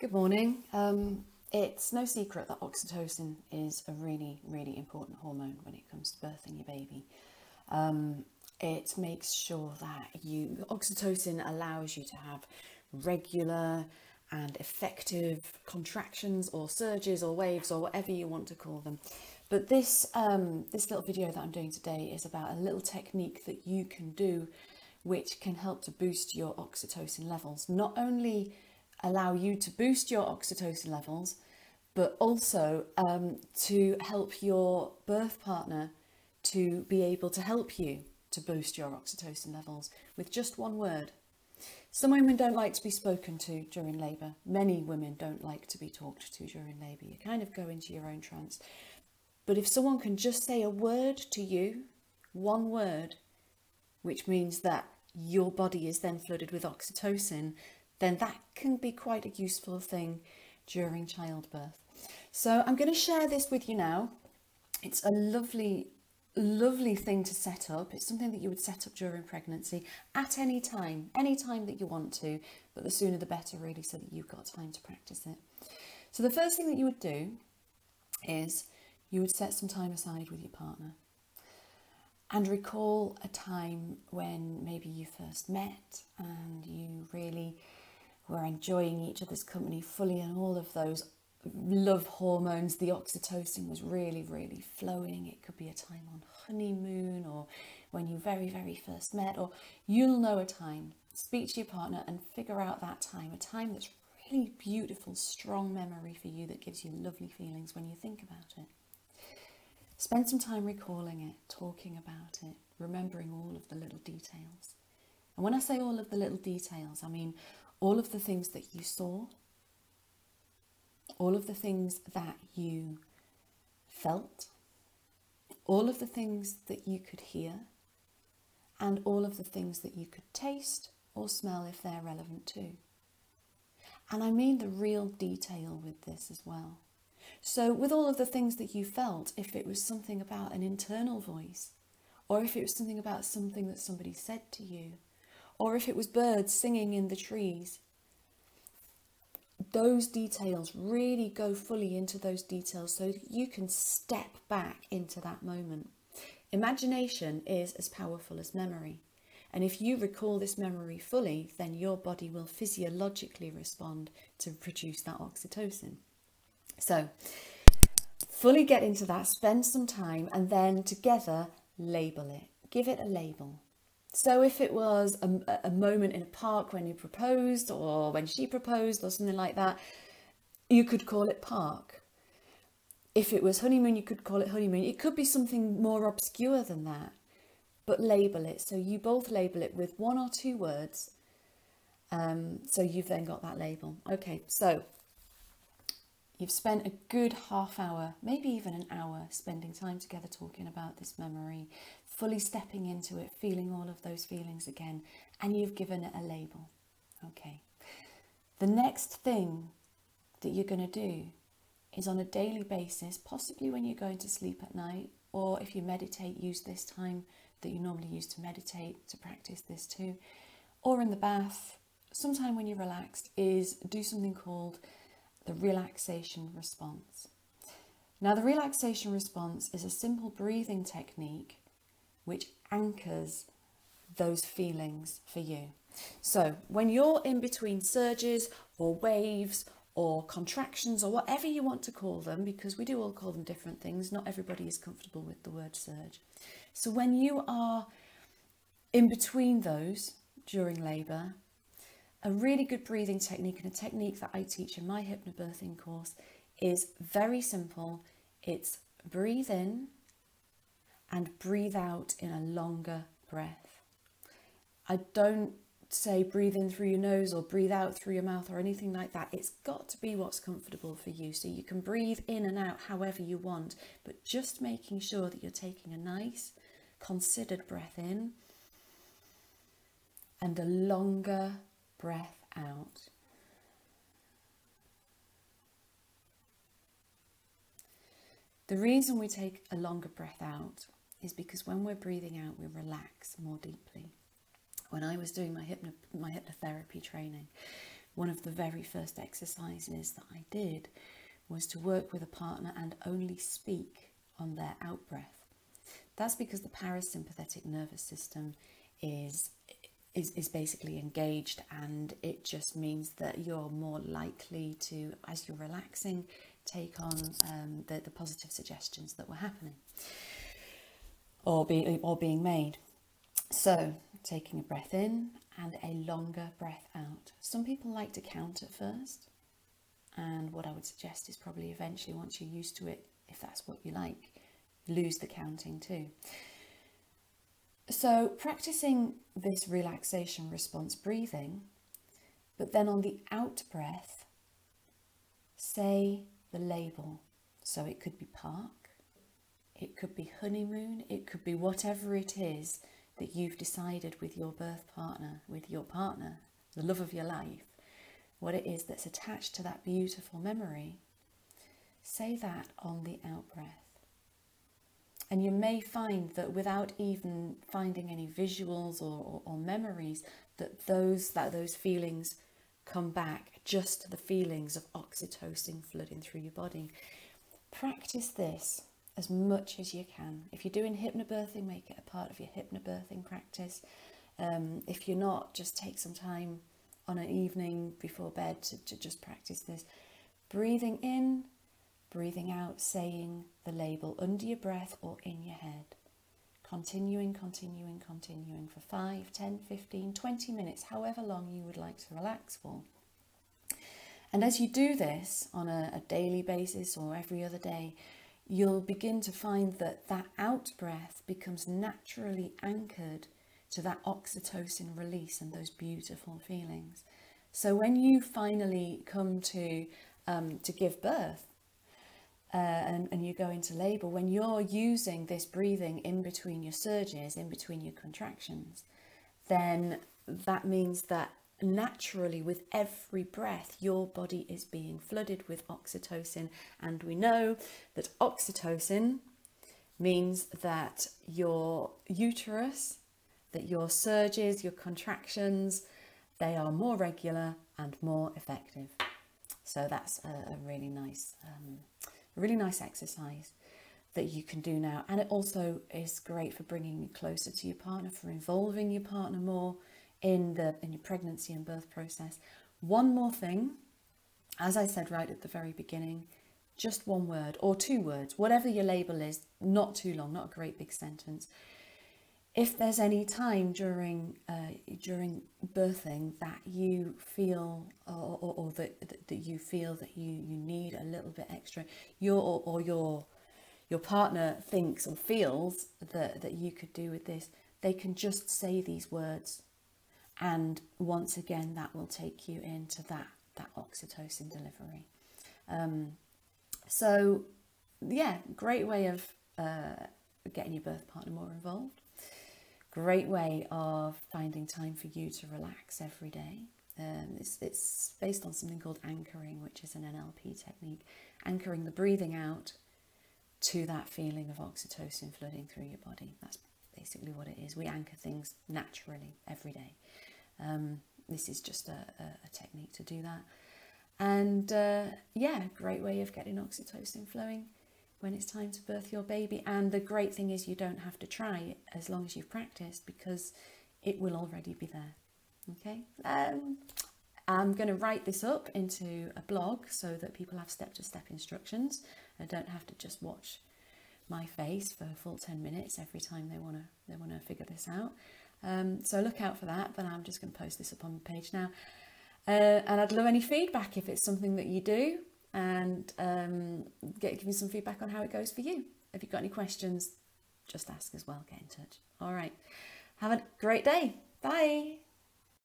Good morning. Um, it's no secret that oxytocin is a really, really important hormone when it comes to birthing your baby. Um, it makes sure that you, oxytocin allows you to have regular and effective contractions or surges or waves or whatever you want to call them. But this, um, this little video that I'm doing today is about a little technique that you can do which can help to boost your oxytocin levels. Not only allow you to boost your oxytocin levels, but also um, to help your birth partner to be able to help you to boost your oxytocin levels with just one word. Some women don't like to be spoken to during labour. Many women don't like to be talked to during labour. You kind of go into your own trance. But if someone can just say a word to you, one word, which means that your body is then flooded with oxytocin, then that can be quite a useful thing during childbirth. So I'm going to share this with you now. It's a lovely, lovely thing to set up. It's something that you would set up during pregnancy at any time, any time that you want to, but the sooner the better, really, so that you've got time to practice it. So the first thing that you would do is you would set some time aside with your partner and recall a time when maybe you first met and you were enjoying each other's company fully and all of those love hormones the oxytocin was really really flowing. It could be a time on honeymoon or when you very very first met or you'll know a time. Speak to your partner and figure out that time a time that's really beautiful strong memory for you that gives you lovely feelings when you think about it. Spend some time recalling it, talking about it, remembering all of the little details. And when I say all of the little details, I mean all of the things that you saw, all of the things that you felt, all of the things that you could hear, and all of the things that you could taste or smell if they're relevant too. And I mean the real detail with this as well. So, with all of the things that you felt, if it was something about an internal voice, or if it was something about something that somebody said to you, or if it was birds singing in the trees, those details really go fully into those details so that you can step back into that moment. Imagination is as powerful as memory. And if you recall this memory fully, then your body will physiologically respond to produce that oxytocin. So, fully get into that, spend some time, and then together label it. Give it a label. So, if it was a, a moment in a park when you proposed, or when she proposed, or something like that, you could call it park. If it was honeymoon, you could call it honeymoon. It could be something more obscure than that, but label it. So, you both label it with one or two words. Um, so, you've then got that label. Okay, so You've spent a good half hour, maybe even an hour, spending time together talking about this memory, fully stepping into it, feeling all of those feelings again, and you've given it a label. Okay. The next thing that you're going to do is on a daily basis, possibly when you're going to sleep at night, or if you meditate, use this time that you normally use to meditate to practice this too, or in the bath, sometime when you're relaxed, is do something called the relaxation response. Now, the relaxation response is a simple breathing technique which anchors those feelings for you. So, when you're in between surges or waves or contractions or whatever you want to call them, because we do all call them different things, not everybody is comfortable with the word surge. So, when you are in between those during labour, a really good breathing technique and a technique that I teach in my hypnobirthing course is very simple. It's breathe in and breathe out in a longer breath. I don't say breathe in through your nose or breathe out through your mouth or anything like that. It's got to be what's comfortable for you. So you can breathe in and out however you want, but just making sure that you're taking a nice, considered breath in and a longer breath out. The reason we take a longer breath out is because when we're breathing out, we relax more deeply. When I was doing my, hypno, my hypnotherapy training, one of the very first exercises that I did was to work with a partner and only speak on their out breath. That's because the parasympathetic nervous system is is, is basically engaged and it just means that you're more likely to, as you're relaxing, take on um, the, the positive suggestions that were happening or, be, or being made. So, taking a breath in and a longer breath out. Some people like to count at first, and what I would suggest is probably eventually, once you're used to it, if that's what you like, lose the counting too. So, practicing this relaxation response breathing, but then on the out breath, say the label. So, it could be park, it could be honeymoon, it could be whatever it is that you've decided with your birth partner, with your partner, the love of your life, what it is that's attached to that beautiful memory. Say that on the out breath. And you may find that without even finding any visuals or, or, or memories, that those that those feelings come back, just the feelings of oxytocin flooding through your body. Practice this as much as you can. If you're doing hypnobirthing, make it a part of your hypnobirthing practice. Um, if you're not, just take some time on an evening before bed to, to just practice this. Breathing in breathing out, saying the label under your breath or in your head. Continuing, continuing, continuing for 5, 10, 15, 20 minutes, however long you would like to relax for. And as you do this on a, a daily basis or every other day, you'll begin to find that that out breath becomes naturally anchored to that oxytocin release and those beautiful feelings. So when you finally come to um, to give birth, uh, and, and you go into labour, when you're using this breathing in between your surges, in between your contractions, then that means that naturally with every breath your body is being flooded with oxytocin. And we know that oxytocin means that your uterus that your surges your contractions they are more regular and more effective. So that's a, a really nice um, really nice exercise that you can do now. And it also is great for bringing you closer to your partner, for involving your partner more in the in your pregnancy and birth process. One more thing, as I said right at the very beginning, just one word or two words, whatever your label is, not too long, not a great big sentence if there's any time during uh, during birthing that you feel or, or, or that, that you feel that you, you need a little bit extra your or, or your your partner thinks or feels that, that you could do with this they can just say these words and once again that will take you into that that oxytocin delivery um, so yeah great way of uh, getting your birth partner more involved great way of finding time for you to relax every day. Um, it's, it's based on something called anchoring, which is an NLP technique, anchoring the breathing out to that feeling of oxytocin flooding through your body. That's basically what it is. We anchor things naturally every day. Um, this is just a, a, a, technique to do that. And uh, yeah, great way of getting oxytocin flowing when it's time to birth your baby. And the great thing is, you don't have to try as long as you've practiced because it will already be there. Okay, um, I'm going to write this up into a blog so that people have step to step instructions and don't have to just watch my face for a full 10 minutes every time they want to they want to figure this out. Um, so look out for that, but I'm just going to post this up on the page now. Uh, and I'd love any feedback if it's something that you do and um, get, give me some feedback on how it goes for you. If you've got any questions, just ask as well, get in touch. All right. Have a great day. Bye.